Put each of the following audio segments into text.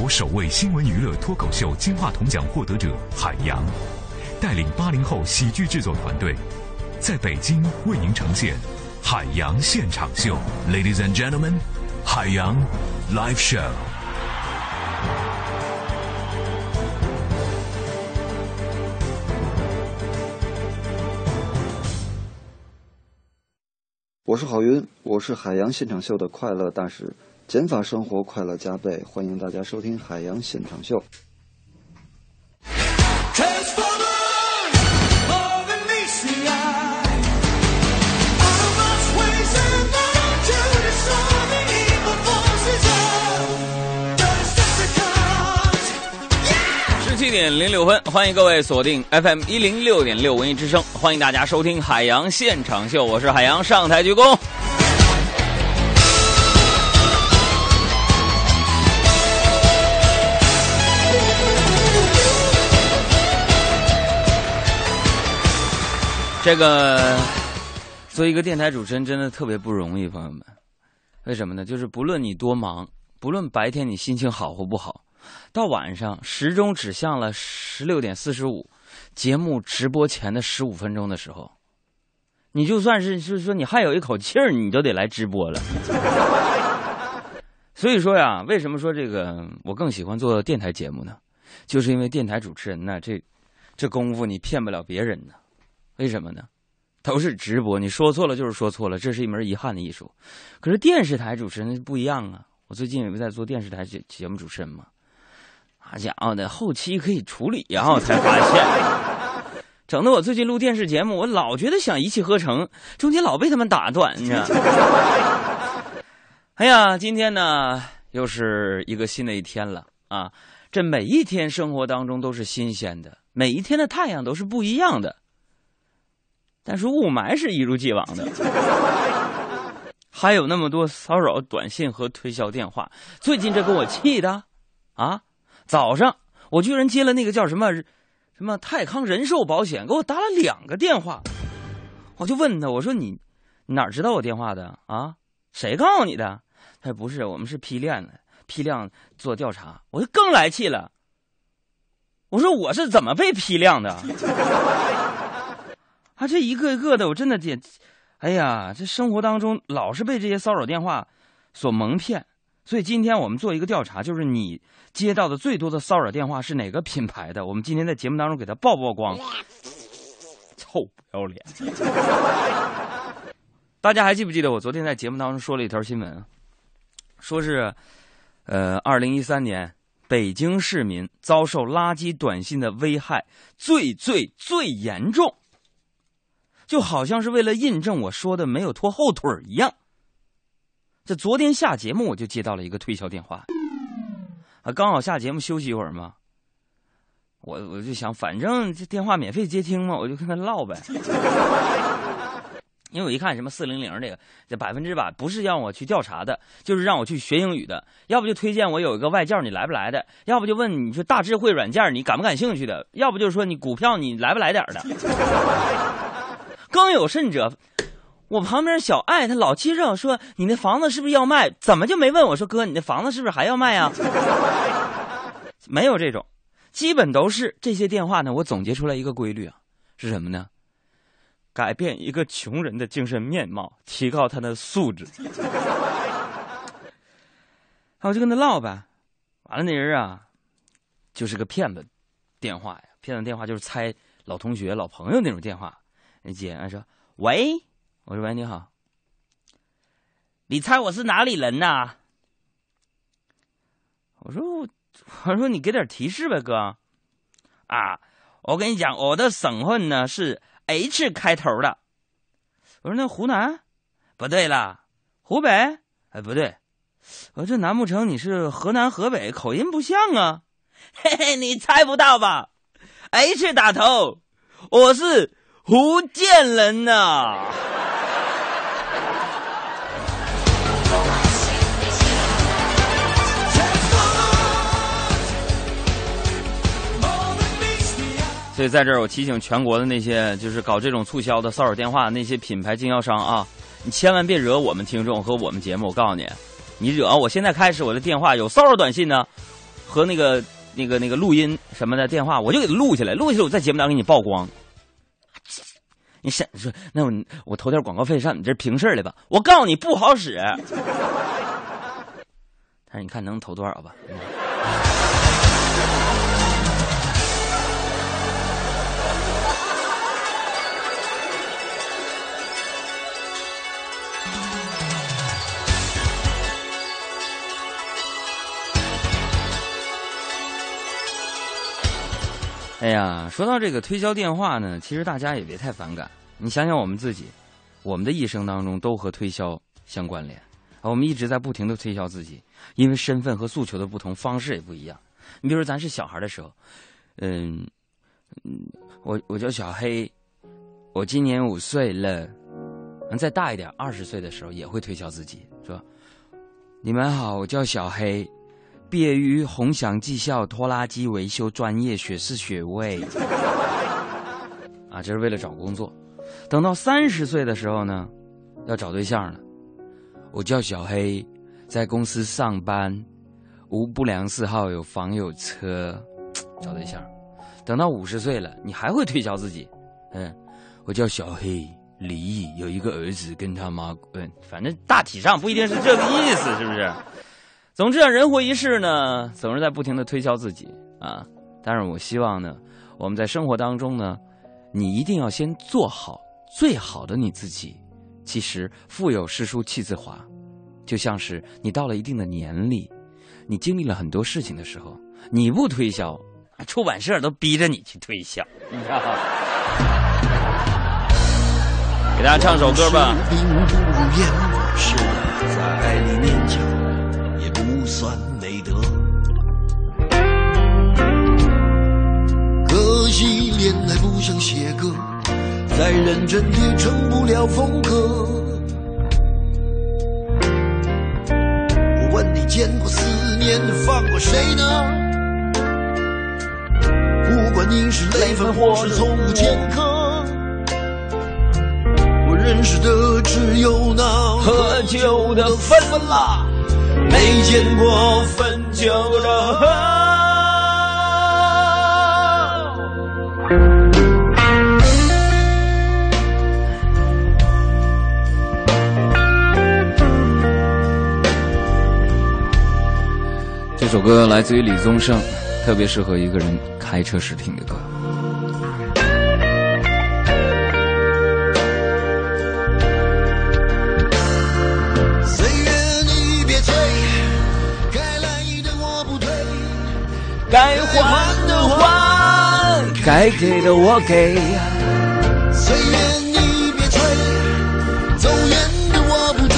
国首位新闻娱乐脱口秀金话筒奖获得者海洋，带领八零后喜剧制作团队，在北京为您呈现《海洋现场秀》，Ladies and Gentlemen，海洋 Live Show。我是郝云，我是海洋现场秀的快乐大使，减法生活快乐加倍，欢迎大家收听海洋现场秀。十七点零六分，欢迎各位锁定 FM 一零六点六文艺之声，欢迎大家收听海洋现场秀，我是海洋，上台鞠躬。这个做一个电台主持人真的特别不容易，朋友们。为什么呢？就是不论你多忙，不论白天你心情好或不好，到晚上时钟指向了十六点四十五，节目直播前的十五分钟的时候，你就算是就是说你还有一口气儿，你都得来直播了。所以说呀，为什么说这个我更喜欢做电台节目呢？就是因为电台主持人呢，这这功夫你骗不了别人呢。为什么呢？都是直播，你说错了就是说错了，这是一门遗憾的艺术。可是电视台主持人不一样啊！我最近也不在做电视台节节目主持人嘛，好家伙的，后期可以处理呀！我才发现，整的我最近录电视节目，我老觉得想一气呵成，中间老被他们打断，你知道吗？哎呀，今天呢又是一个新的一天了啊！这每一天生活当中都是新鲜的，每一天的太阳都是不一样的。但是雾霾是一如既往的，还有那么多骚扰短信和推销电话。最近这给我气的，啊！早上我居然接了那个叫什么什么泰康人寿保险，给我打了两个电话。我就问他，我说你哪知道我电话的啊？谁告诉你的？他说不是，我们是批量的，批量做调查。我就更来气了。我说我是怎么被批量的？啊，这一个一个的，我真的也，哎呀，这生活当中老是被这些骚扰电话所蒙骗，所以今天我们做一个调查，就是你接到的最多的骚扰电话是哪个品牌的？我们今天在节目当中给他曝曝光，臭不要脸！大家还记不记得我昨天在节目当中说了一条新闻，说是，呃，二零一三年北京市民遭受垃圾短信的危害最最最严重。就好像是为了印证我说的没有拖后腿一样。这昨天下节目我就接到了一个推销电话，啊，刚好下节目休息一会儿嘛，我我就想，反正这电话免费接听嘛，我就跟他唠呗。因为我一看什么四零零这个，这百分之百不是让我去调查的，就是让我去学英语的，要不就推荐我有一个外教，你来不来的？要不就问你说大智慧软件你感不感兴趣的？要不就是说你股票你来不来点的？更有甚者，我旁边小爱他老接着说：“你那房子是不是要卖？怎么就没问我说哥，你那房子是不是还要卖呀？” 没有这种，基本都是这些电话呢。我总结出来一个规律啊，是什么呢？改变一个穷人的精神面貌，提高他的素质。我就跟他唠呗，完了那人啊，就是个骗子电话呀，骗子电话就是猜老同学、老朋友那种电话。那接，俺说：“喂，我说喂，你好。你猜我是哪里人呐？”我说：“我，我说你给点提示呗，哥。”啊，我跟你讲，我的省份呢是 H 开头的。我说：“那湖南？不对了，湖北？哎，不对。我这难不成你是河南河北？口音不像啊。嘿嘿，你猜不到吧？H 打头，我是。”福建人呐，所以在这儿我提醒全国的那些就是搞这种促销的骚扰电话那些品牌经销商啊，你千万别惹我们听众和我们节目。我告诉你，你惹我现在开始我的电话有骚扰短信呢，和那个那个那个录音什么的电话，我就给他录下来，录下来我在节目当中给你曝光。你想说，那我我投点广告费上你这平事儿来吧？我告诉你不好使。但是你看能投多少吧？哎呀，说到这个推销电话呢，其实大家也别太反感。你想想我们自己，我们的一生当中都和推销相关联，我们一直在不停的推销自己，因为身份和诉求的不同，方式也不一样。你比如说，咱是小孩的时候，嗯嗯，我我叫小黑，我今年五岁了。再大一点，二十岁的时候也会推销自己，说：“你们好，我叫小黑。”毕业于宏祥技校拖拉机维修专业学士学位，啊，这是为了找工作。等到三十岁的时候呢，要找对象了。我叫小黑，在公司上班，无不良嗜好，有房有车，找对象。等到五十岁了，你还会推销自己，嗯，我叫小黑离异，有一个儿子跟他妈，嗯，反正大体上不一定是这个意思，是不是？总之啊，人活一世呢，总是在不停的推销自己啊。但是我希望呢，我们在生活当中呢，你一定要先做好最好的你自己。其实腹有诗书气自华，就像是你到了一定的年龄，你经历了很多事情的时候，你不推销，出版社都逼着你去推销。给大家唱首歌吧。不算美德，可惜恋爱不像写歌，再认真也成不了风格。我问你，见过思念放过谁呢？不管你是累犯或是从无前科，我认识的只有那喝酒的分了。没见过分酒的。这首歌来自于李宗盛，特别适合一个人开车时听的歌。该给的我给。岁月你别催，走远的我不追。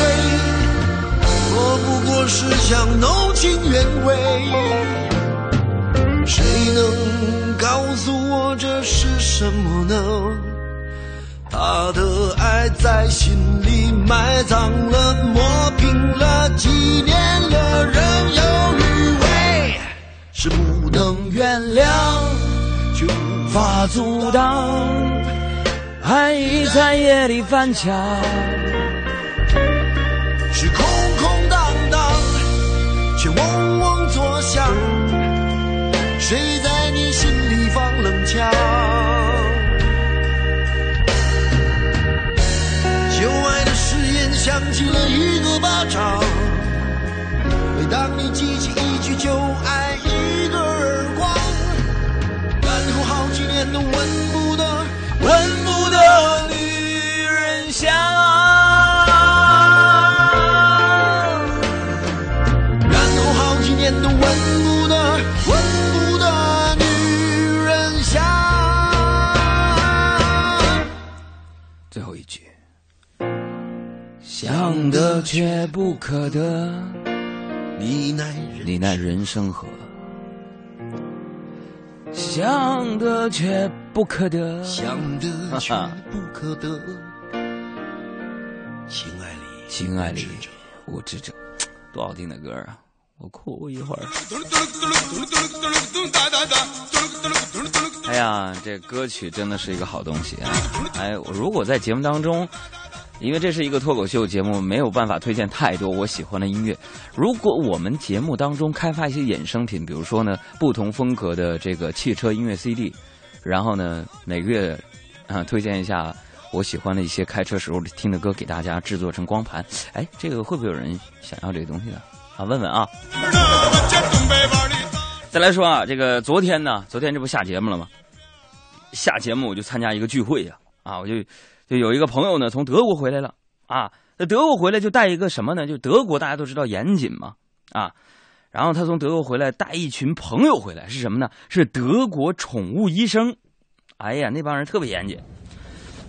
我不过是想弄清原委。谁能告诉我这是什么呢？他的爱在心里埋葬了，磨平了，几年了，仍有余味。是不能原谅，无法阻挡，爱已在夜里翻墙。是空空荡荡，却嗡嗡作响。谁在你心里放冷枪？旧爱的誓言响起了一个巴掌。每当你记起一句旧爱。却不可得，你奈你奈人生何？想得却不可得，想得却不可得。情爱里，情爱里，我知者，多好听的歌啊！我哭一会儿。哎呀，这歌曲真的是一个好东西啊！哎，我如果在节目当中因为这是一个脱口秀节目，没有办法推荐太多我喜欢的音乐。如果我们节目当中开发一些衍生品，比如说呢，不同风格的这个汽车音乐 CD，然后呢，每个月啊推荐一下我喜欢的一些开车时候听的歌给大家制作成光盘，哎，这个会不会有人想要这个东西呢？啊，问问啊。再来说啊，这个昨天呢，昨天这不下节目了吗？下节目我就参加一个聚会呀，啊，我就。就有一个朋友呢，从德国回来了啊。那德国回来就带一个什么呢？就德国大家都知道严谨嘛啊。然后他从德国回来带一群朋友回来，是什么呢？是德国宠物医生。哎呀，那帮人特别严谨。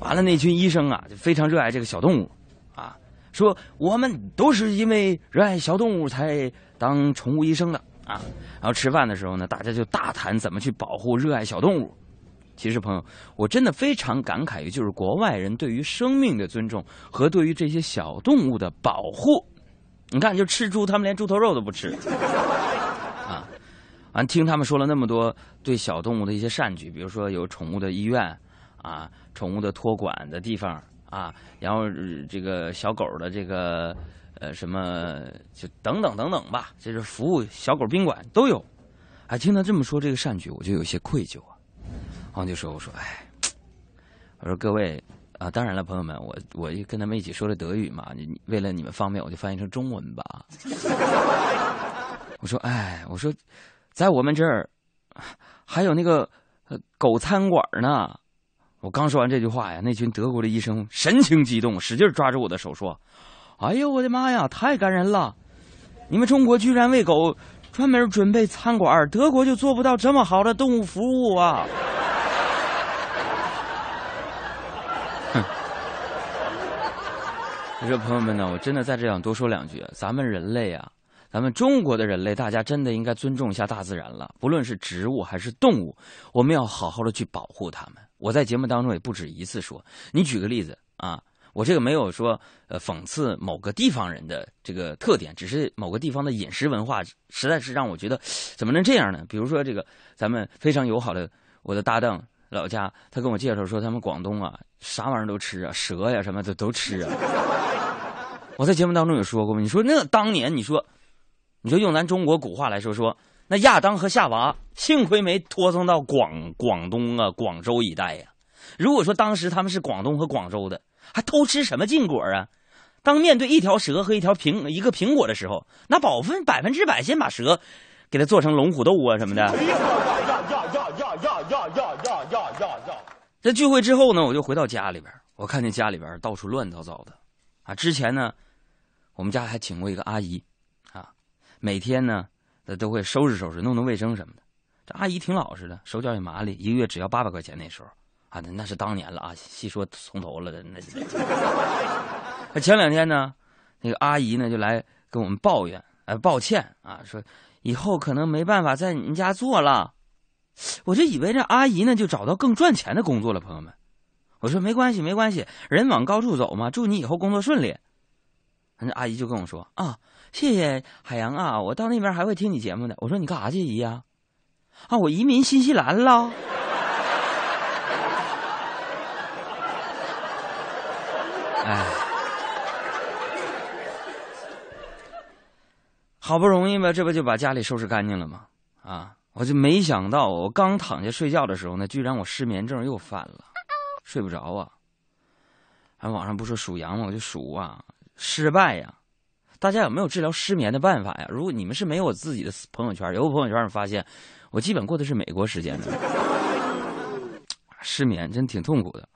完了，那群医生啊，就非常热爱这个小动物啊。说我们都是因为热爱小动物才当宠物医生的啊。然后吃饭的时候呢，大家就大谈怎么去保护热爱小动物。其实，朋友，我真的非常感慨于，就是国外人对于生命的尊重和对于这些小动物的保护。你看，就吃猪，他们连猪头肉都不吃啊！完，听他们说了那么多对小动物的一些善举，比如说有宠物的医院啊，宠物的托管的地方啊，然后这个小狗的这个呃什么，就等等等等吧，就是服务小狗宾馆都有。哎，听他这么说这个善举，我就有些愧疚啊。然后就说：“我说，哎，我说各位啊，当然了，朋友们，我我跟他们一起说的德语嘛，你为了你们方便，我就翻译成中文吧。我说，哎，我说，在我们这儿还有那个狗餐馆呢。我刚说完这句话呀，那群德国的医生神情激动，使劲抓住我的手说：‘哎呦，我的妈呀，太感人了！你们中国居然为狗专门准备餐馆，德国就做不到这么好的动物服务啊！’”我说朋友们呢，我真的在这想多说两句。咱们人类啊，咱们中国的人类，大家真的应该尊重一下大自然了。不论是植物还是动物，我们要好好的去保护它们。我在节目当中也不止一次说。你举个例子啊，我这个没有说呃讽刺某个地方人的这个特点，只是某个地方的饮食文化实在是让我觉得怎么能这样呢？比如说这个咱们非常友好的我的搭档老家，他跟我介绍说他们广东啊啥玩意儿都吃啊，蛇呀什么的都吃啊。我在节目当中有说过吗？你说那当年，你说，你说用咱中国古话来说，说那亚当和夏娃，幸亏没拖生到广广东啊广州一带呀。如果说当时他们是广东和广州的，还偷吃什么禁果啊？当面对一条蛇和一条苹一个苹果的时候，那保分百分之百先把蛇，给它做成龙虎斗啊什么的。在聚会之后呢，我就回到家里边，我看见家里边到处乱糟糟的。啊，之前呢，我们家还请过一个阿姨，啊，每天呢，她都会收拾收拾、弄弄卫生什么的。这阿姨挺老实的，手脚也麻利，一个月只要八百块钱。那时候，啊，那那是当年了啊，细说从头了的那。那 前两天呢，那个阿姨呢就来跟我们抱怨，哎，抱歉啊，说以后可能没办法在你们家做了。我就以为这阿姨呢就找到更赚钱的工作了，朋友们。我说没关系，没关系，人往高处走嘛。祝你以后工作顺利。那阿姨就跟我说啊，谢谢海洋啊，我到那边还会听你节目的。我说你干啥去姨呀？啊，我移民新西兰了。哎，好不容易吧，这不就把家里收拾干净了吗？啊，我就没想到，我刚躺下睡觉的时候呢，居然我失眠症又犯了。睡不着啊！还网上不说数羊吗？我就数啊，失败呀！大家有没有治疗失眠的办法呀？如果你们是没有自己的朋友圈，有个朋友圈你发现，我基本过的是美国时间的，失眠真挺痛苦的。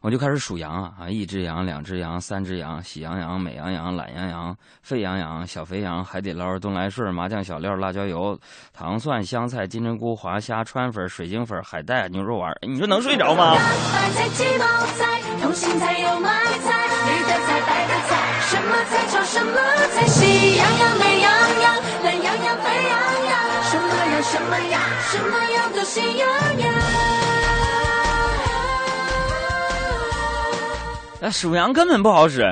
我就开始数羊啊啊！一只羊，两只羊，三只羊，喜羊羊、美羊羊、懒羊羊、沸羊羊、小肥羊、海底捞、东来顺、麻酱小料、辣椒油、糖蒜、香菜、金针菇、华虾、川粉、水晶粉、海带、牛肉丸。你说能睡着吗？大白菜、鸡毛菜、通心菜、油麦菜、绿的菜、白的菜，什么菜炒什么菜，喜羊羊、美羊羊、懒羊羊、沸羊羊，什么羊什么羊，什么羊都喜羊羊。属羊根本不好使，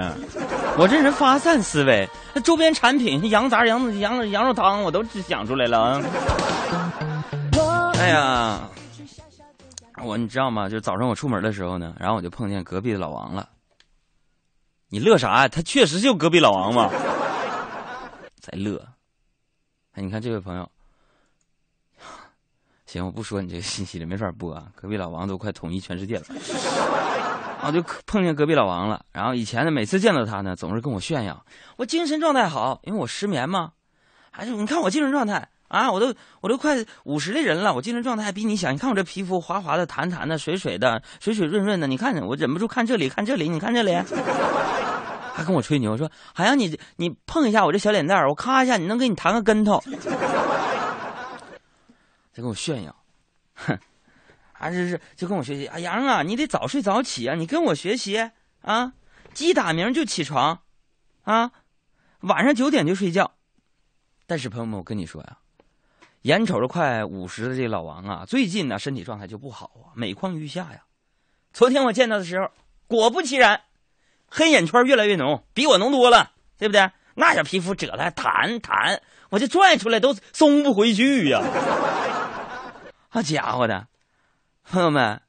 我这人发散思维，那周边产品羊杂、羊羊羊肉汤我都想出来了。哎呀，我你知道吗？就早上我出门的时候呢，然后我就碰见隔壁的老王了。你乐啥呀？他确实就隔壁老王嘛，在乐。哎，你看这位朋友，行，我不说你这个信息了，没法播啊。隔壁老王都快统一全世界了，我就碰见隔壁老王了。然后以前呢，每次见到他呢，总是跟我炫耀我精神状态好，因为我失眠嘛。还是你看我精神状态啊，我都我都快五十的人了，我精神状态还比你想。你看我这皮肤滑滑的、弹弹的、水水的、水水润润的，你看我忍不住看这里，看这里，你看这里。还跟我吹牛说：“海洋，你你碰一下我这小脸蛋儿，我咔一下，你能给你弹个跟头。”在跟我炫耀，哼，还是是就跟我学习。海洋啊，你得早睡早起啊，你跟我学习啊，鸡打鸣就起床，啊，晚上九点就睡觉。但是朋友们，我跟你说呀，眼瞅着快五十的这老王啊，最近呢身体状态就不好啊，每况愈下呀。昨天我见到的时候，果不其然。黑眼圈越来越浓，比我浓多了，对不对？那小皮肤褶了弹弹，我就拽出来都松不回去呀！好 家伙的，朋友们，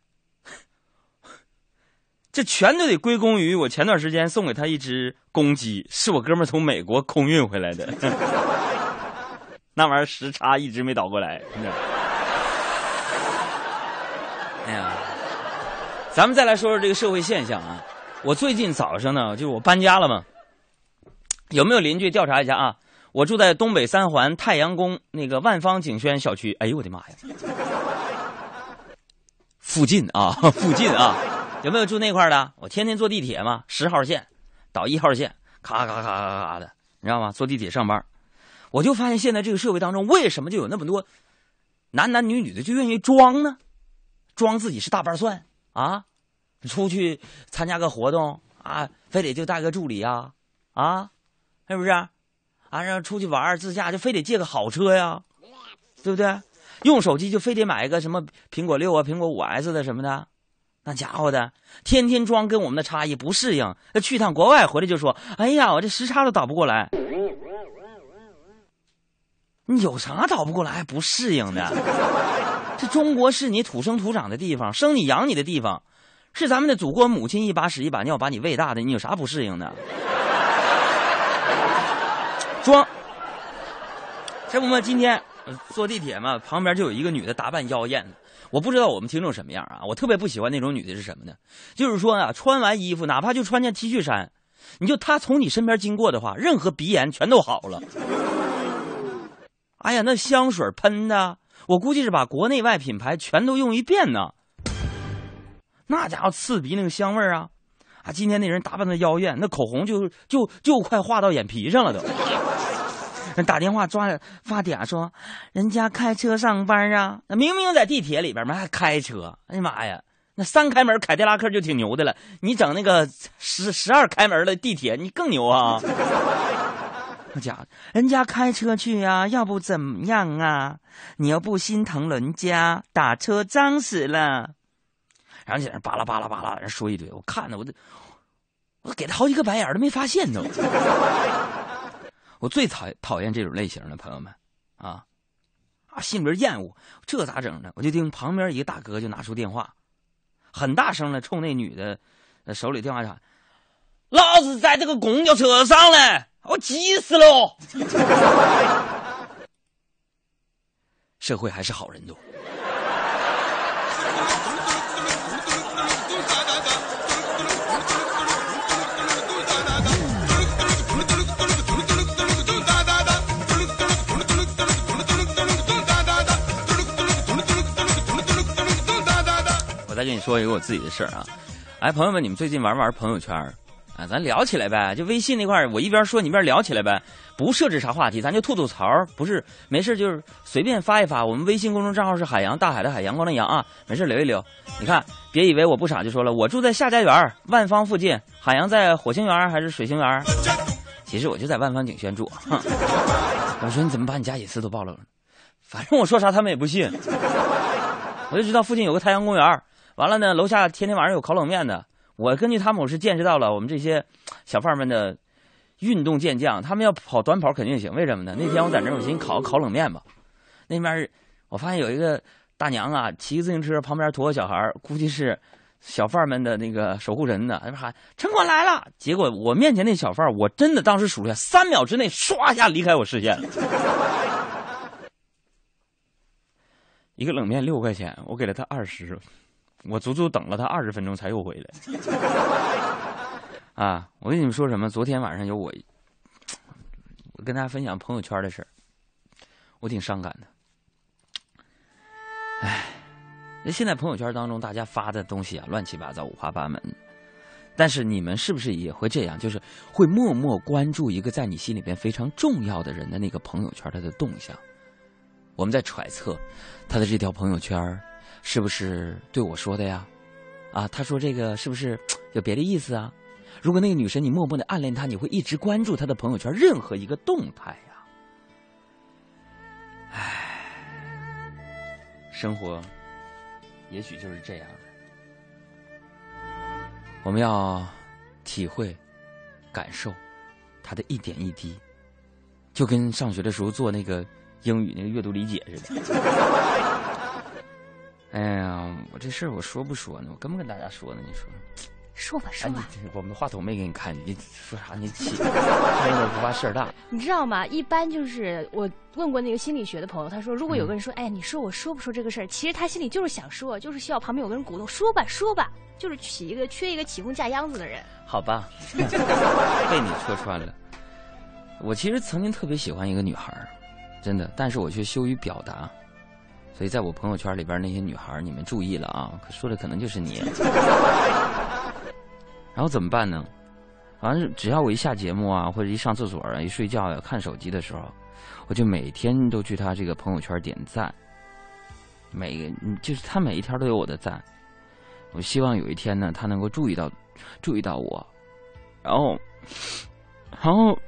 这全都得归功于我前段时间送给他一只公鸡，是我哥们从美国空运回来的。那玩意儿时差一直没倒过来。哎呀，咱们再来说说这个社会现象啊。我最近早上呢，就是我搬家了嘛，有没有邻居调查一下啊？我住在东北三环太阳宫那个万方景轩小区，哎呦我的妈呀！附近啊，附近啊，有没有住那块的？我天天坐地铁嘛，十号线倒一号线，咔咔咔咔咔的，你知道吗？坐地铁上班，我就发现现在这个社会当中，为什么就有那么多男男女女的就愿意装呢？装自己是大瓣蒜啊？出去参加个活动啊，非得就带个助理呀，啊，是不是？啊，让出去玩自驾就非得借个好车呀，对不对？用手机就非得买一个什么苹果六啊、苹果五 S 的什么的，那家伙的天天装跟我们的差异不适应，那去趟国外回来就说：“哎呀，我这时差都倒不过来。”你有啥倒不过来不适应的？这中国是你土生土长的地方，生你养你的地方。是咱们的祖国母亲一把屎一把尿把你喂大的，你有啥不适应的？装，这不嘛？今天坐地铁嘛，旁边就有一个女的打扮妖艳的。我不知道我们听众什么样啊？我特别不喜欢那种女的是什么呢？就是说啊，穿完衣服，哪怕就穿件 T 恤衫，你就她从你身边经过的话，任何鼻炎全都好了。哎呀，那香水喷的，我估计是把国内外品牌全都用一遍呢。那家伙刺鼻那个香味儿啊，啊！今天那人打扮的妖艳，那口红就就就快画到眼皮上了都。打电话抓发嗲说，人家开车上班啊，那明明在地铁里边嘛还开车，哎呀妈呀，那三开门凯迪拉克就挺牛的了，你整那个十十二开门的地铁，你更牛啊！那家伙，人家开车去呀，要不怎么样啊？你要不心疼人家打车脏死了。然后在那巴拉巴拉巴拉人说一堆，我看的我都，我给他好几个白眼都没发现都。我最讨讨厌这种类型的朋友们，啊，啊，心里边厌恶，这咋整呢？我就听旁边一个大哥就拿出电话，很大声的冲那女的手里电话喊：“老子在这个公交车上嘞，我急死了！” 社会还是好人多。再跟你说一个我自己的事儿啊，哎，朋友们，你们最近玩不玩朋友圈啊？咱聊起来呗，就微信那块儿，我一边说你一边聊起来呗，不设置啥话题，咱就吐吐槽，不是没事就是随便发一发。我们微信公众账号是海洋大海的海阳光的阳啊，没事留一留。你看，别以为我不傻就说了，我住在夏家园万方附近，海洋在火星园还是水星园？其实我就在万方景轩住。我说你怎么把你家隐私都暴露了？反正我说啥他们也不信。我就知道附近有个太阳公园。完了呢，楼下天天晚上有烤冷面的。我根据他们，我是见识到了我们这些小贩们的运动健将。他们要跑短跑肯定行，为什么呢？那天我在那儿，我寻思烤个烤冷面吧。那边我发现有一个大娘啊，骑自行车，旁边驮个小孩估计是小贩们的那个守护神呢，那边喊城管来了。结果我面前那小贩，我真的当时数了下三秒之内，唰一下离开我视线了。一个冷面六块钱，我给了他二十，我足足等了他二十分钟才又回来。啊，我跟你们说什么？昨天晚上有我，我跟大家分享朋友圈的事儿，我挺伤感的。唉，那现在朋友圈当中大家发的东西啊，乱七八糟，五花八门。但是你们是不是也会这样？就是会默默关注一个在你心里边非常重要的人的那个朋友圈他的动向？我们在揣测他的这条朋友圈是不是对我说的呀？啊，他说这个是不是有别的意思啊？如果那个女生你默默的暗恋她，你会一直关注她的朋友圈任何一个动态呀？唉，生活也许就是这样。我们要体会、感受他的一点一滴，就跟上学的时候做那个英语那个阅读理解似的。哎呀，我这事儿我说不说呢？我跟不跟大家说呢？你说？说吧说吧，我们的话筒没给你看，你说啥？你起，不怕事儿大。你知道吗？一般就是我问过那个心理学的朋友，他说，如果有个人说，哎，你说我说不说这个事儿？其实他心里就是想说，就是需要旁边有个人鼓动，说吧说吧，就是起一个缺一个起哄架秧子的人。好吧，被你戳穿了。我其实曾经特别喜欢一个女孩真的，但是我却羞于表达，所以在我朋友圈里边那些女孩你们注意了啊，说的可能就是你。然后怎么办呢？反正只要我一下节目啊，或者一上厕所啊，一睡觉呀，看手机的时候，我就每天都去他这个朋友圈点赞。每个就是他每一条都有我的赞。我希望有一天呢，他能够注意到，注意到我。然后，然后，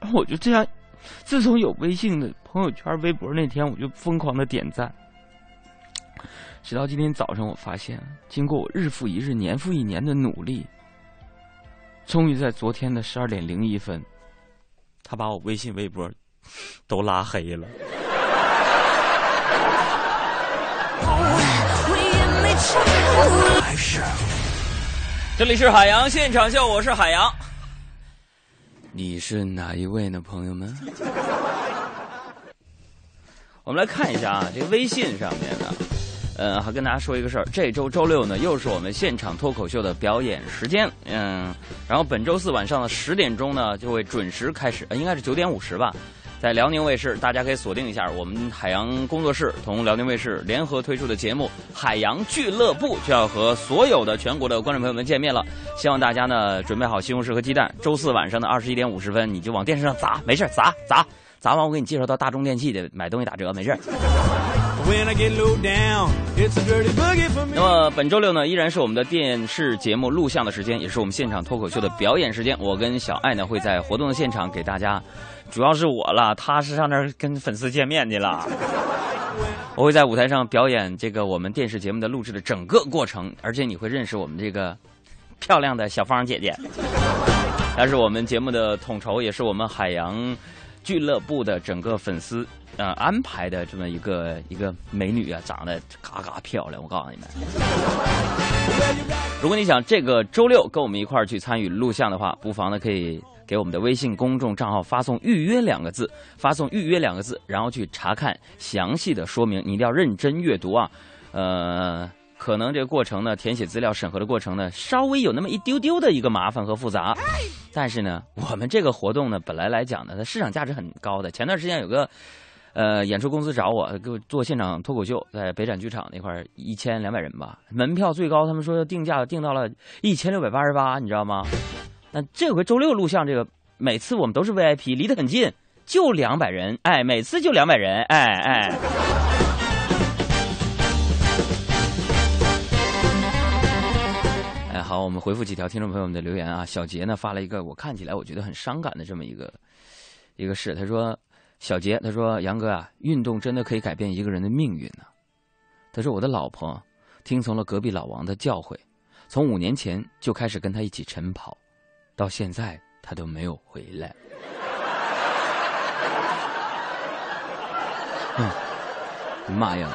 然后我就这样。自从有微信的朋友圈、微博那天，我就疯狂的点赞。直到今天早上，我发现，经过我日复一日、年复一年的努力，终于在昨天的十二点零一分，他把我微信、微博都拉黑了。这里是海洋现场秀，我是海洋。你是哪一位呢，朋友们？我们来看一下啊，这个微信上面呢。呃，还跟大家说一个事儿，这周周六呢，又是我们现场脱口秀的表演时间。嗯，然后本周四晚上的十点钟呢，就会准时开始，应该是九点五十吧，在辽宁卫视，大家可以锁定一下我们海洋工作室同辽宁卫视联合推出的节目《海洋俱乐部》，就要和所有的全国的观众朋友们见面了。希望大家呢准备好西红柿和鸡蛋，周四晚上的二十一点五十分，你就往电视上砸，没事砸砸砸完，我给你介绍到大中电器的买东西打折，没事。那么本周六呢，依然是我们的电视节目录像的时间，也是我们现场脱口秀的表演时间。我跟小爱呢会在活动的现场给大家，主要是我了，他是上那儿跟粉丝见面去了。我会在舞台上表演这个我们电视节目的录制的整个过程，而且你会认识我们这个漂亮的小芳姐姐，她是我们节目的统筹，也是我们海洋俱乐部的整个粉丝。呃，安排的这么一个一个美女啊，长得嘎嘎漂亮，我告诉你们。如果你想这个周六跟我们一块儿去参与录像的话，不妨呢可以给我们的微信公众账号发送“预约”两个字，发送“预约”两个字，然后去查看详细的说明，你一定要认真阅读啊。呃，可能这个过程呢，填写资料审核的过程呢，稍微有那么一丢丢的一个麻烦和复杂，但是呢，我们这个活动呢，本来来讲呢，它市场价值很高的。前段时间有个。呃，演出公司找我给我做现场脱口秀，在北展剧场那块一千两百人吧，门票最高他们说定价定到了一千六百八十八，你知道吗？那这回周六录像，这个每次我们都是 VIP，离得很近，就两百人，哎，每次就两百人，哎哎。哎，好，我们回复几条听众朋友们的留言啊。小杰呢发了一个我看起来我觉得很伤感的这么一个一个事，他说。小杰他说：“杨哥啊，运动真的可以改变一个人的命运呢。”他说：“我的老婆听从了隔壁老王的教诲，从五年前就开始跟他一起晨跑，到现在他都没有回来。”嗯，妈呀！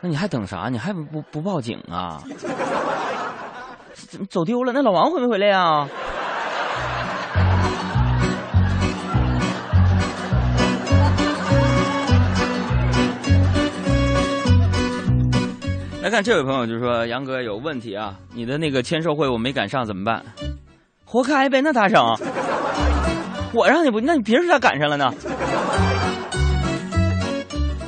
那你还等啥？你还不不不报警啊？走丢了？那老王回没回来呀？来看这位朋友就说：“杨哥有问题啊，你的那个签售会我没赶上怎么办？活该呗，那咋整？我让你不，那你别人咋赶上了呢？”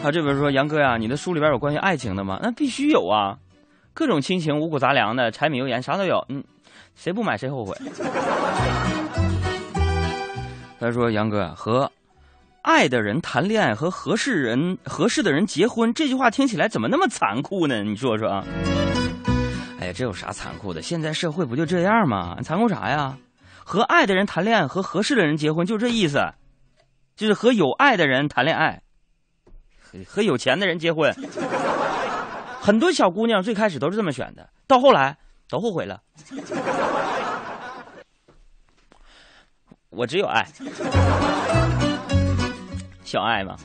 啊，这边说杨哥呀，你的书里边有关于爱情的吗？那必须有啊，各种亲情、五谷杂粮的、柴米油盐啥都有。嗯，谁不买谁后悔。他说杨哥和爱的人谈恋爱和合适人合适的人结婚，这句话听起来怎么那么残酷呢？你说说？哎呀，这有啥残酷的？现在社会不就这样吗？残酷啥呀？和爱的人谈恋爱和合适的人结婚，就这意思，就是和有爱的人谈恋爱。和有钱的人结婚，很多小姑娘最开始都是这么选的，到后来都后悔了。我只有爱，小爱嘛。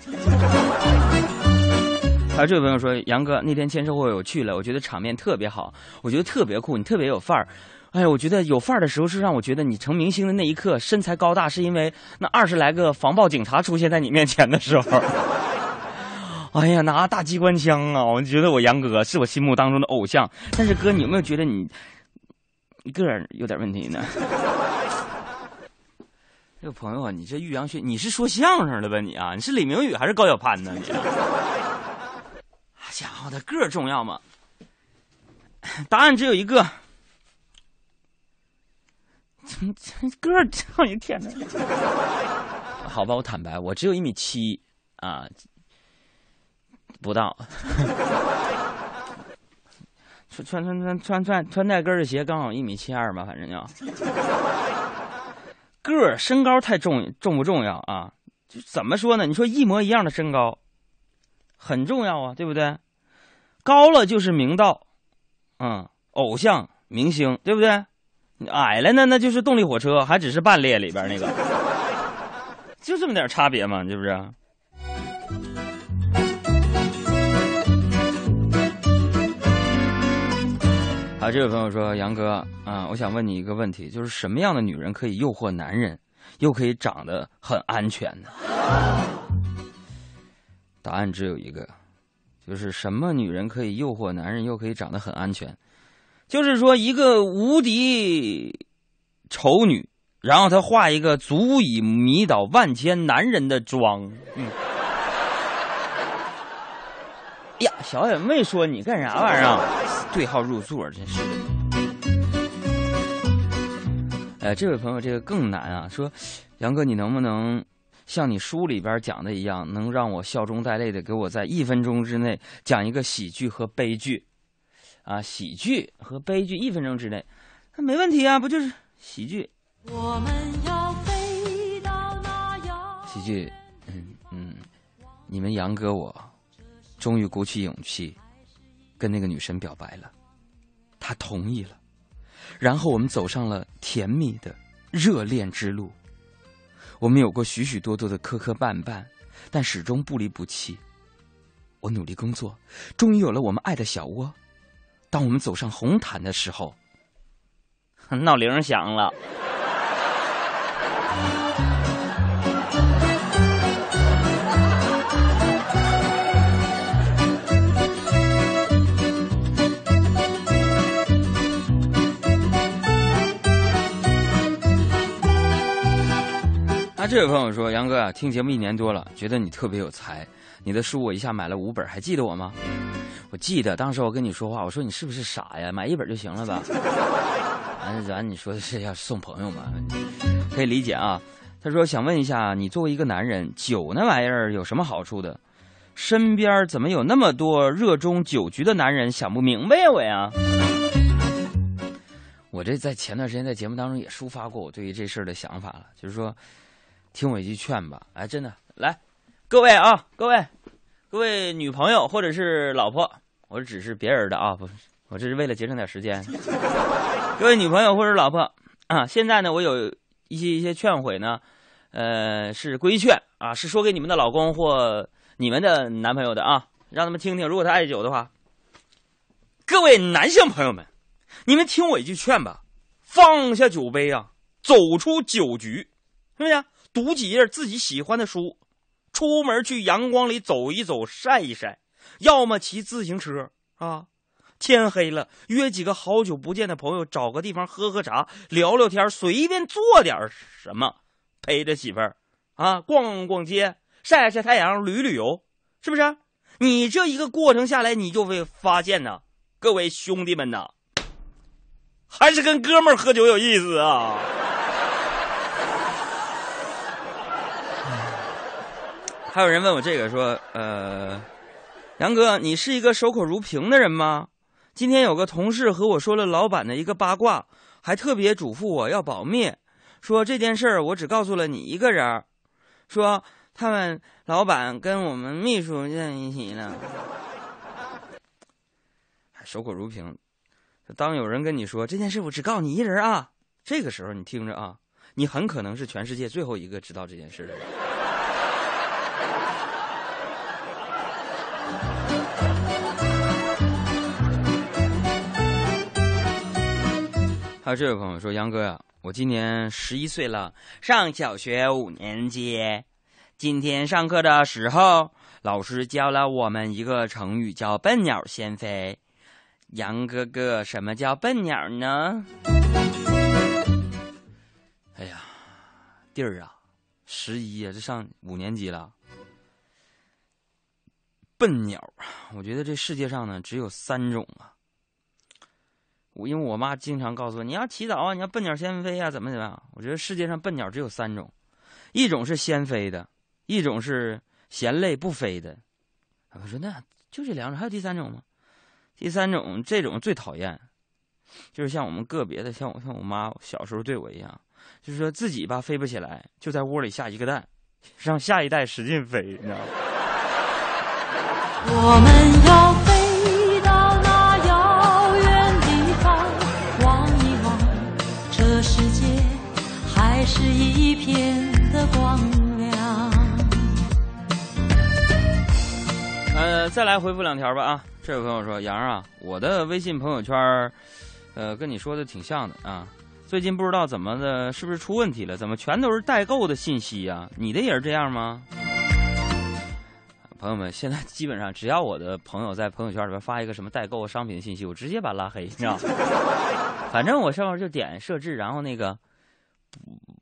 还有这位朋友说：“杨哥，那天签售会我去了，我觉得场面特别好，我觉得特别酷，你特别有范儿。哎呀，我觉得有范儿的时候是让我觉得你成明星的那一刻，身材高大是因为那二十来个防暴警察出现在你面前的时候。”哎呀，拿大机关枪啊！我觉得我杨哥是我心目当中的偶像。但是哥，你有没有觉得你你个人有点问题呢？这个朋友啊，你这玉阳学，你是说相声的吧？你啊，你是李明宇还是高晓攀呢？你，家伙的个儿重要吗？答案只有一个，个儿，我的天哪！好吧，我坦白，我只有一米七啊。不到，穿穿穿穿穿穿穿带跟的鞋刚好一米七二吧，反正要个儿身高太重重不重要啊？就怎么说呢？你说一模一样的身高很重要啊，对不对？高了就是明道，嗯，偶像明星，对不对？矮了呢，那就是动力火车，还只是半列里边那个，就这么点差别嘛，是不是？这位朋友说：“杨哥，啊，我想问你一个问题，就是什么样的女人可以诱惑男人，又可以长得很安全呢？”答案只有一个，就是什么女人可以诱惑男人，又可以长得很安全？就是说，一个无敌丑女，然后她化一个足以迷倒万千男人的妆。嗯。呀，小野妹说你干啥玩意儿啊？对号入座，真是的。哎，这位朋友，这个更难啊！说，杨哥，你能不能像你书里边讲的一样，能让我笑中带泪的给我在一分钟之内讲一个喜剧和悲剧？啊，喜剧和悲剧一分钟之内，那没问题啊，不就是喜剧？我们要飞到那遥喜剧，嗯嗯，你们杨哥我终于鼓起勇气。跟那个女神表白了，她同意了，然后我们走上了甜蜜的热恋之路。我们有过许许多多的磕磕绊绊，但始终不离不弃。我努力工作，终于有了我们爱的小窝。当我们走上红毯的时候，闹铃响了。那这位朋友说：“杨哥啊，听节目一年多了，觉得你特别有才。你的书我一下买了五本，还记得我吗？我记得，当时我跟你说话，我说你是不是傻呀？买一本就行了吧？完完，你说的是要送朋友嘛？可以理解啊。他说想问一下，你作为一个男人，酒那玩意儿有什么好处的？身边怎么有那么多热衷酒局的男人？想不明白呀，我呀。我这在前段时间在节目当中也抒发过我对于这事儿的想法了，就是说。”听我一句劝吧，哎，真的，来，各位啊，各位，各位女朋友或者是老婆，我只是别人的啊，不，我这是为了节省点时间。各位女朋友或者老婆啊，现在呢，我有一些一些劝诲呢，呃，是规劝啊，是说给你们的老公或你们的男朋友的啊，让他们听听，如果他爱酒的话，各位男性朋友们，你们听我一句劝吧，放下酒杯啊，走出酒局，是不是？读几页自己喜欢的书，出门去阳光里走一走，晒一晒，要么骑自行车啊。天黑了，约几个好久不见的朋友，找个地方喝喝茶，聊聊天，随便做点什么，陪着媳妇儿啊，逛逛街，晒晒太阳，旅旅游，是不是？你这一个过程下来，你就会发现呢，各位兄弟们呐，还是跟哥们儿喝酒有意思啊。还有人问我这个说，呃，杨哥，你是一个守口如瓶的人吗？今天有个同事和我说了老板的一个八卦，还特别嘱咐我要保密，说这件事儿我只告诉了你一个人儿，说他们老板跟我们秘书在一起呢。还守口如瓶，当有人跟你说这件事我只告诉你一人啊，这个时候你听着啊，你很可能是全世界最后一个知道这件事的人。还有这位朋友说：“杨哥呀，我今年十一岁了，上小学五年级。今天上课的时候，老师教了我们一个成语，叫‘笨鸟先飞’。杨哥哥，什么叫笨鸟呢？”哎呀，弟儿啊，十一啊，这上五年级了。笨鸟，我觉得这世界上呢，只有三种啊。因为我妈经常告诉我，你要起早啊，你要笨鸟先飞啊，怎么怎么样？我觉得世界上笨鸟只有三种，一种是先飞的，一种是嫌累不飞的。我说那就这两种，还有第三种吗？第三种这种最讨厌，就是像我们个别的，像我像我妈小时候对我一样，就是说自己吧飞不起来，就在窝里下一个蛋，让下一代使劲飞，你知道吗？我们呃，再来回复两条吧啊！这位朋友说：“杨啊，我的微信朋友圈，呃，跟你说的挺像的啊。最近不知道怎么的，是不是出问题了？怎么全都是代购的信息呀？你的也是这样吗？”朋友们，现在基本上只要我的朋友在朋友圈里边发一个什么代购商品信息，我直接把他拉黑，你知道吗？反正我上面就点设置，然后那个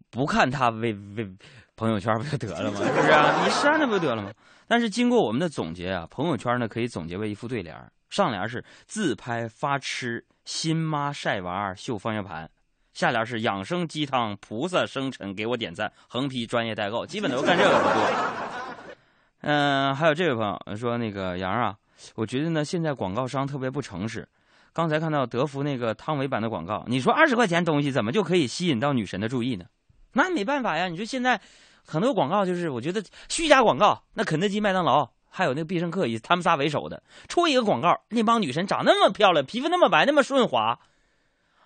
不不看他微微朋友圈不就得了吗？是不是啊？你删了不就得了吗？但是经过我们的总结啊，朋友圈呢可以总结为一副对联，上联是自拍发吃，新妈晒娃秀方向盘，下联是养生鸡汤，菩萨生辰给我点赞，横批专业代购，基本都干这个不多。嗯，还有这位朋友说，那个杨啊，我觉得呢，现在广告商特别不诚实。刚才看到德芙那个汤唯版的广告，你说二十块钱东西怎么就可以吸引到女神的注意呢？那没办法呀，你说现在很多广告就是我觉得虚假广告。那肯德基、麦当劳还有那个必胜客以他们仨为首的出一个广告，那帮女神长那么漂亮，皮肤那么白，那么顺滑，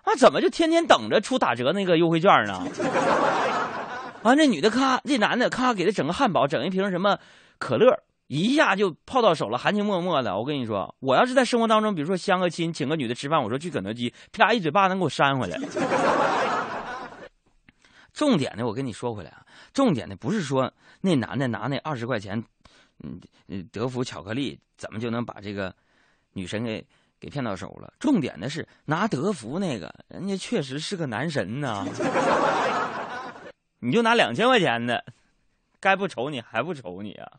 啊，怎么就天天等着出打折那个优惠券呢？完，那女的咔，这男的咔给他整个汉堡，整一瓶什么？可乐一下就泡到手了，含情脉脉的。我跟你说，我要是在生活当中，比如说相个亲，请个女的吃饭，我说去肯德基，啪一嘴巴能给我扇回来。重点的，我跟你说回来啊，重点的不是说那男的拿那二十块钱，嗯嗯，德芙巧克力怎么就能把这个女神给给骗到手了？重点的是拿德芙那个，人家确实是个男神呐。你就拿两千块钱的，该不愁你还不愁你啊？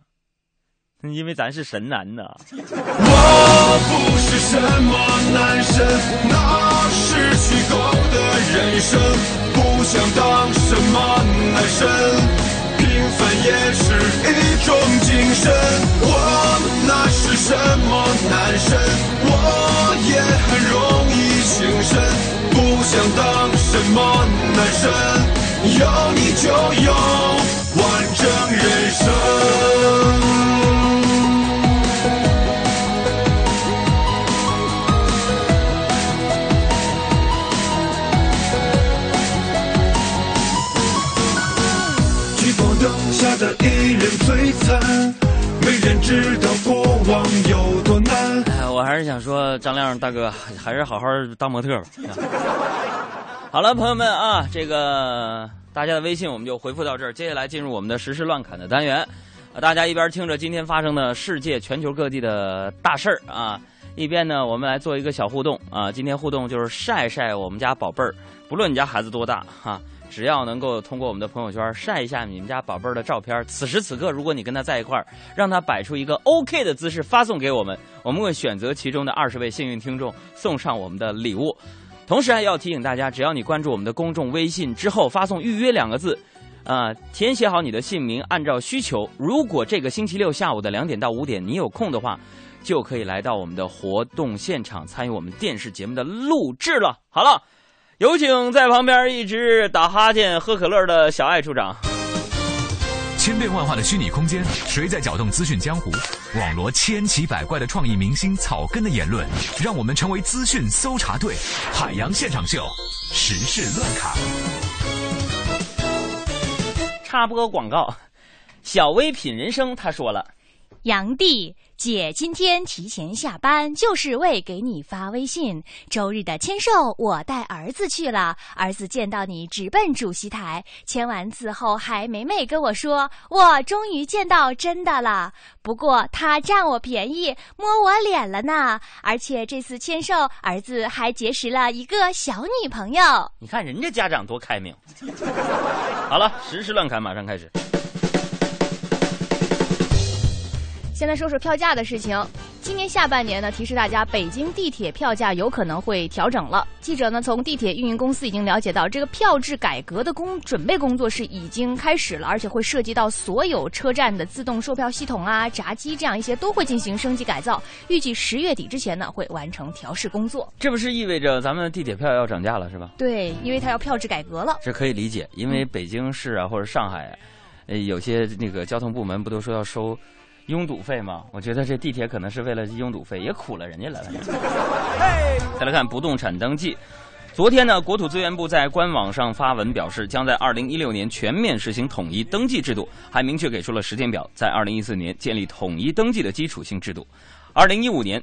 因为咱是神男呐。我不是什么男神，那是虚构的人生，不想当什么男神，平凡也是一种精神。我那是什么男神，我也很容易情深，不想当什么男神，有你就有完整人生。的一人璀璨，没人知道过往有多难。哎，我还是想说，张亮大哥还是好好当模特吧。好了，朋友们啊，这个大家的微信我们就回复到这儿，接下来进入我们的实时乱侃的单元。啊，大家一边听着今天发生的世界全球各地的大事儿啊，一边呢我们来做一个小互动啊。今天互动就是晒晒我们家宝贝儿，不论你家孩子多大哈、只要能够通过我们的朋友圈晒一下你们家宝贝儿的照片，此时此刻如果你跟他在一块儿，让他摆出一个 OK 的姿势发送给我们，我们会选择其中的二十位幸运听众送上我们的礼物。同时还要提醒大家，只要你关注我们的公众微信之后发送“预约”两个字，啊、填写好你的姓名，按照需求，如果这个星期六下午的两点到五点你有空的话，就可以来到我们的活动现场参与我们电视节目的录制了。好了，有请在旁边一直打哈欠、喝可乐的小爱处长。千变万化的虚拟空间，谁在搅动资讯江湖？网罗千奇百怪的创意明星草根的言论，让我们成为资讯搜查队。海洋现场秀，时事乱侃。插播广告，小微品人生他说了。杨弟，姐今天提前下班，就是为给你发微信。周日的签售，我带儿子去了。儿子见到你，直奔主席台。签完字后，还美美跟我说：“我终于见到真的了。”不过他占我便宜，摸我脸了呢。而且这次签售，儿子还结识了一个小女朋友。你看人家家长多开明。好了，实时乱侃马上开始。现在说说票价的事情。今年下半年呢，提示大家，北京地铁票价有可能会调整了。记者呢，从地铁运营公司已经了解到，这个票制改革的工准备工作是已经开始了，而且会涉及到所有车站的自动售票系统啊、闸机这样一些都会进行升级改造。预计十月底之前呢，会完成调试工作。这不是意味着咱们地铁票要涨价了是吧？对，因为它要票制改革了。这可以理解，因为北京市啊或者上海，呃，有些那个交通部门不都说要收拥堵费吗？我觉得这地铁可能是为了拥堵费，也苦了人家了。再来看不动产登记。昨天呢，国土资源部在官网上发文表示，将在二零一六年全面实行统一登记制度，还明确给出了时间表，在二零一四年建立统一登记的基础性制度，二零一五年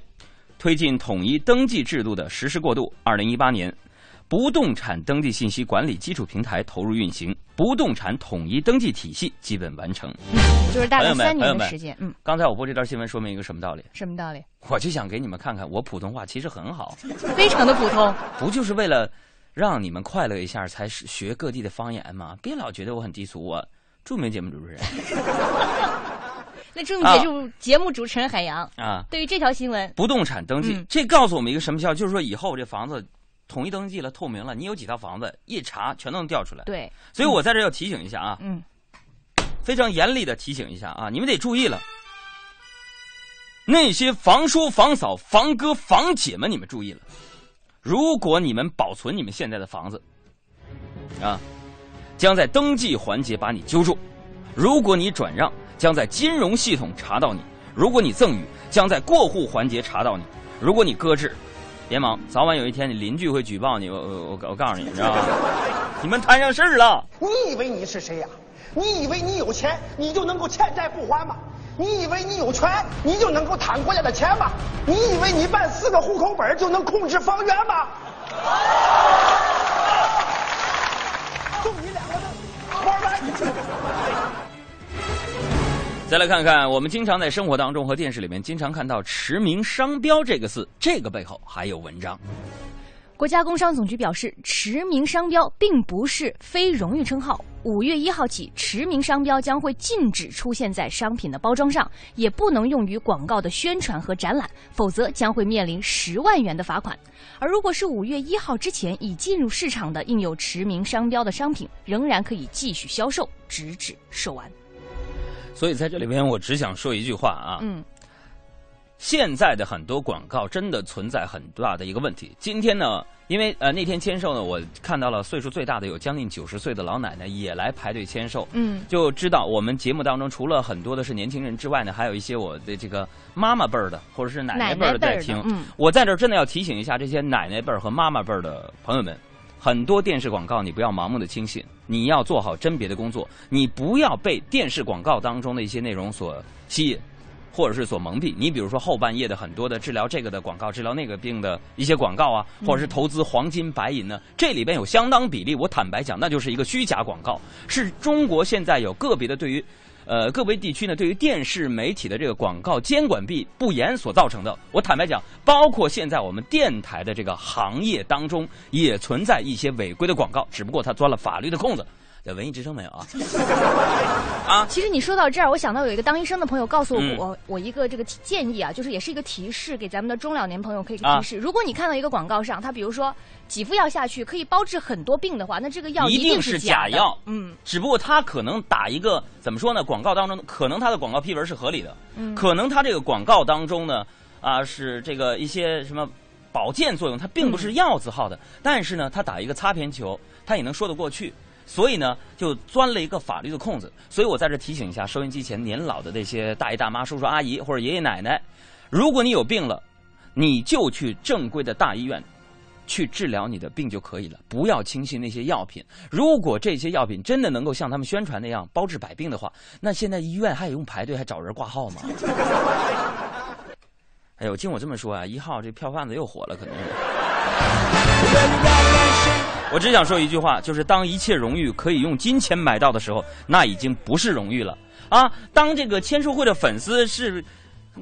推进统一登记制度的实施过渡，二零一八年不动产登记信息管理基础平台投入运行，不动产统一登记体系基本完成。就是大概三年的时间。嗯，刚才我播这段新闻说明一个什么道理？什么道理？我就想给你们看看，我普通话其实很好，非常的普通。不就是为了让你们快乐一下才是学各地的方言吗？别老觉得我很低俗，我著名节目主持人 那著名节目、节目主持人海洋，啊。对于这条新闻，不动产登记，嗯这告诉我们一个什么效？就是说以后这房子统一登记了，透明了，你有几套房子，一查全都能调出来。对，所以我在这要提醒一下啊，嗯，非常严厉的提醒一下啊，你们得注意了。那些房叔、房嫂、房哥、房姐们，你们注意了。如果你们保存你们现在的房子，啊，将在登记环节把你揪住；如果你转让，将在金融系统查到你；如果你赠与，将在过户环节查到你；如果你搁置，别忙，早晚有一天你邻居会举报你。我我我我告诉你，你知道吗？你们摊上事儿了。你以为你是谁呀、你以为你有钱，你就能够欠债不还吗？你以为你有权，你就能够贪国家的钱吗？你以为你办四个户口本就能控制房源吗？就你两个字玩完。再来看看，我们经常在生活当中和电视里面经常看到“驰名商标”这个字，这个背后还有文章。国家工商总局表示，驰名商标并不是非荣誉称号。五月一号起，驰名商标将会禁止出现在商品的包装上，也不能用于广告的宣传和展览，否则将会面临十万元的罚款。而如果是五月一号之前已进入市场的印有驰名商标的商品，仍然可以继续销售，直至售完。所以在这里边，我只想说一句话啊，嗯，现在的很多广告真的存在很大的一个问题。今天呢，因为呃那天签售呢，我看到了岁数最大的有将近九十岁的老奶奶也来排队签售，嗯，就知道我们节目当中除了很多的是年轻人之外呢，还有一些我的这个妈妈辈儿的或者是奶奶辈儿的在听。奶奶的嗯我在这儿真的要提醒一下这些奶奶辈儿和妈妈辈儿的朋友们。很多电视广告你不要盲目的轻信，你要做好甄别的工作，你不要被电视广告当中的一些内容所吸引。或者是所蒙蔽。你比如说后半夜的很多的治疗这个的广告，治疗那个病的一些广告啊，或者是投资黄金白银呢，这里边有相当比例，我坦白讲，那就是一个虚假广告，是中国现在有个别的对于。呃，个别地区呢，对于电视媒体的这个广告监管不不严所造成的，我坦白讲，包括现在我们电台的这个行业当中，也存在一些违规的广告，只不过他钻了法律的空子。在文艺之声没有啊？啊，其实你说到这儿，我想到有一个当医生的朋友告诉我，我一个这个建议啊，就是也是一个提示，给咱们的中老年朋友可以提示。如果你看到一个广告上，他比如说几副药下去可以包治很多病的话，那这个药一定是假药。嗯，只不过他可能打一个怎么说呢？广告当中可能他的广告批文是合理的，嗯，可能他这个广告当中呢啊是这个一些什么保健作用，它并不是药字号的，但是呢，他打一个擦边球，他也能说得过去。所以呢，就钻了一个法律的空子。所以我在这提醒一下收音机前年老的那些大爷大妈、叔叔阿姨或者爷爷奶奶，如果你有病了，你就去正规的大医院去治疗你的病就可以了，不要轻信那些药品。如果这些药品真的能够像他们宣传那样包治百病的话，那现在医院还用排队还找人挂号吗？哎呦，听我这么说啊，一号这票贩子又火了，可能是。我只想说一句话，就是当一切荣誉可以用金钱买到的时候，那已经不是荣誉了啊！当这个签售会的粉丝是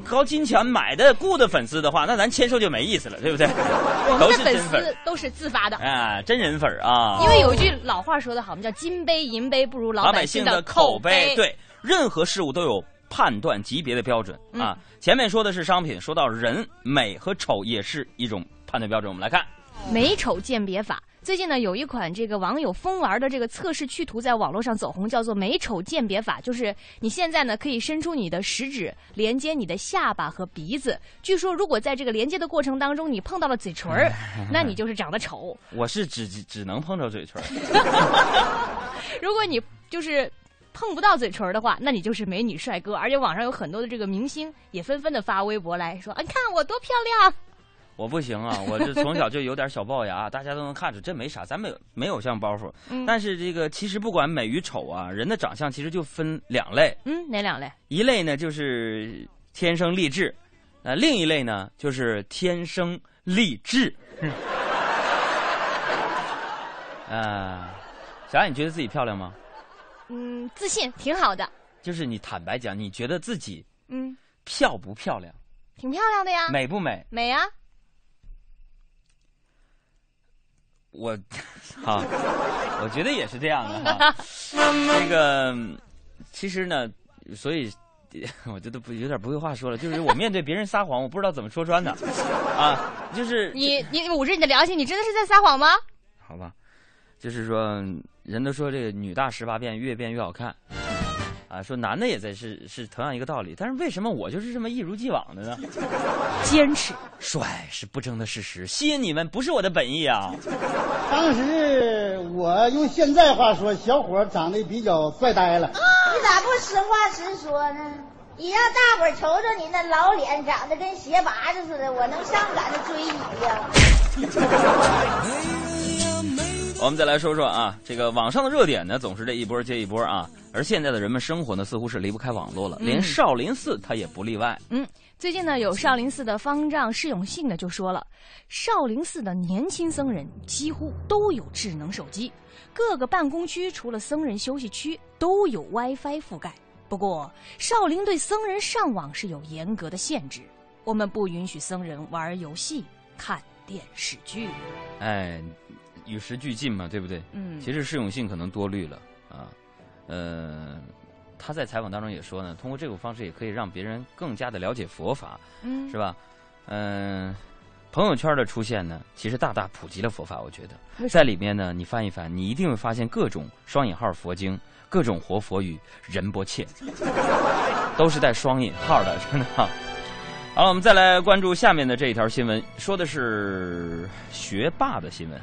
靠金钱买的雇的粉丝的话，那咱签售就没意思了，对不对？我们的粉丝都是自发的啊，真人粉啊！因为有一句老话说得好，我们叫金杯银杯不如老百姓的口碑。对，任何事物都有判断级别的标准啊。前面说的是商品，说到人美和丑也是一种判断标准。我们来看美丑鉴别法。最近呢，有一款这个网友疯玩的这个测试趣图在网络上走红，叫做美丑鉴别法。就是你现在呢，可以伸出你的食指连接你的下巴和鼻子。据说，如果在这个连接的过程当中，你碰到了嘴唇儿，那你就是长得丑。我是只只能碰着嘴唇。如果你就是碰不到嘴唇的话，那你就是美女帅哥。而且网上有很多的这个明星也纷纷的发微博来说：“啊，你看我多漂亮。”我不行啊，我这从小就有点小龅牙，大家都能看出，这没啥，咱没有没有像包袱。但是这个其实不管美与丑啊，人的长相其实就分两类。嗯，哪两类？一类呢就是天生丽质，呃，另一类呢就是天生丽质。啊，小安，你觉得自己漂亮吗？嗯，自信，挺好的。就是你坦白讲，你觉得自己嗯漂不漂亮？挺漂亮的呀。美不美？美啊。我，好，我觉得也是这样的哈。那个，其实呢，所以 我觉得不有点不会话说了。就是我面对别人撒谎，我不知道怎么说穿的啊。就是你你捂着你的良心，你真的是在撒谎吗？好吧，就是说，人都说这个女大十八变，越变越好看。啊，说男的也在是是同样一个道理，但是为什么我就是这么一如既往的呢？坚持，帅是不争的事实，吸引你们不是我的本意啊。当时我用现在话说，小伙长得比较帅呆了。你咋不实话实说呢？你让大伙瞅瞅你那老脸，长得跟鞋拔子似的，我能上赶着追你呀？我们再来说说啊，这个网上的热点呢，总是这一波接一波啊。而现在的人们生活呢，似乎是离不开网络了，连少林寺它也不例外。嗯，最近呢，有少林寺的方丈释永信呢就说了，少林寺的年轻僧人几乎都有智能手机，各个办公区除了僧人休息区都有 WiFi 覆盖。不过，少林对僧人上网是有严格的限制，我们不允许僧人玩游戏、看电视剧。哎。与时俱进嘛，对不对？嗯，其实释永信可能多虑了啊，呃，他在采访当中也说呢，通过这种方式也可以让别人更加的了解佛法，嗯，是吧？嗯，朋友圈的出现呢，其实大大普及了佛法，我觉得在里面呢，你翻一翻，你一定会发现各种双引号佛经，各种活佛语，仁波切，都是带双引号的，真的。好了，我们再来关注下面的这一条新闻，说的是学霸的新闻。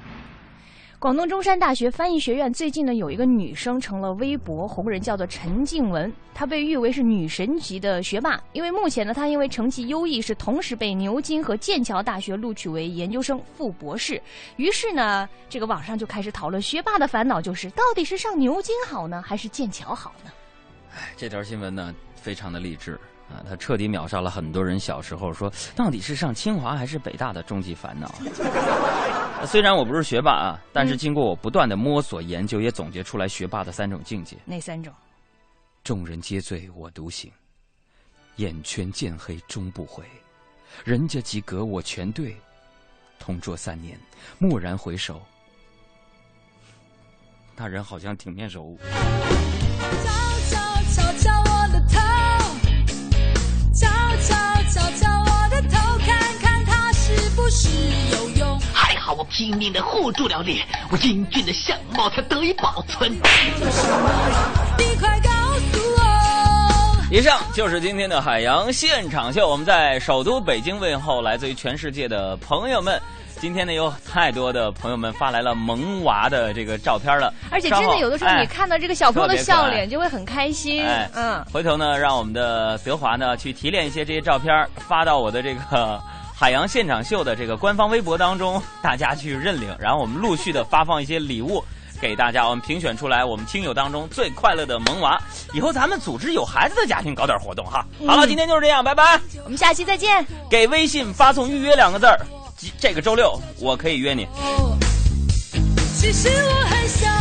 广东中山大学翻译学院最近呢，有一个女生成了微博红人，叫做陈静文。她被誉为是女神级的学霸，因为目前呢，她因为成绩优异，是同时被牛津和剑桥大学录取为研究生副博士。于是呢，这个网上就开始讨论，学霸的烦恼就是到底是上牛津好呢，还是剑桥好呢？哎，这条新闻呢，非常的励志啊，他彻底秒杀了很多人小时候说到底是上清华还是北大的终极烦恼。虽然我不是学霸啊，但是经过我不断的摸索研究，也总结出来学霸的三种境界：哪三种？众人皆醉我独醒，眼圈渐黑终不悔，人家及格我全对，同桌三年蓦然回首，那人好像挺面熟。敲敲敲我的头，敲敲敲敲我的头，看看他是不是好我拼命的护住了脸，我英俊的相貌才得以保存。你快告诉我，以上就是今天的海洋现场秀，我们在首都北京问候来自于全世界的朋友们。今天呢，有太多的朋友们发来了萌娃的这个照片了，而且真的有的时候哎你看到这个小朋友的笑脸，就会很开心。哎嗯，回头呢，让我们的德华呢去提炼一些这些照片，发到我的这个海洋现场秀的这个官方微博当中，大家去认领，然后我们陆续的发放一些礼物。给大家，我们评选出来我们听友当中最快乐的萌娃。以后咱们组织有孩子的家庭搞点活动哈。好了，今天就是这样，拜拜。我们下期再见。给微信发送“预约”两个字儿，这个周六我可以约你。其实我很想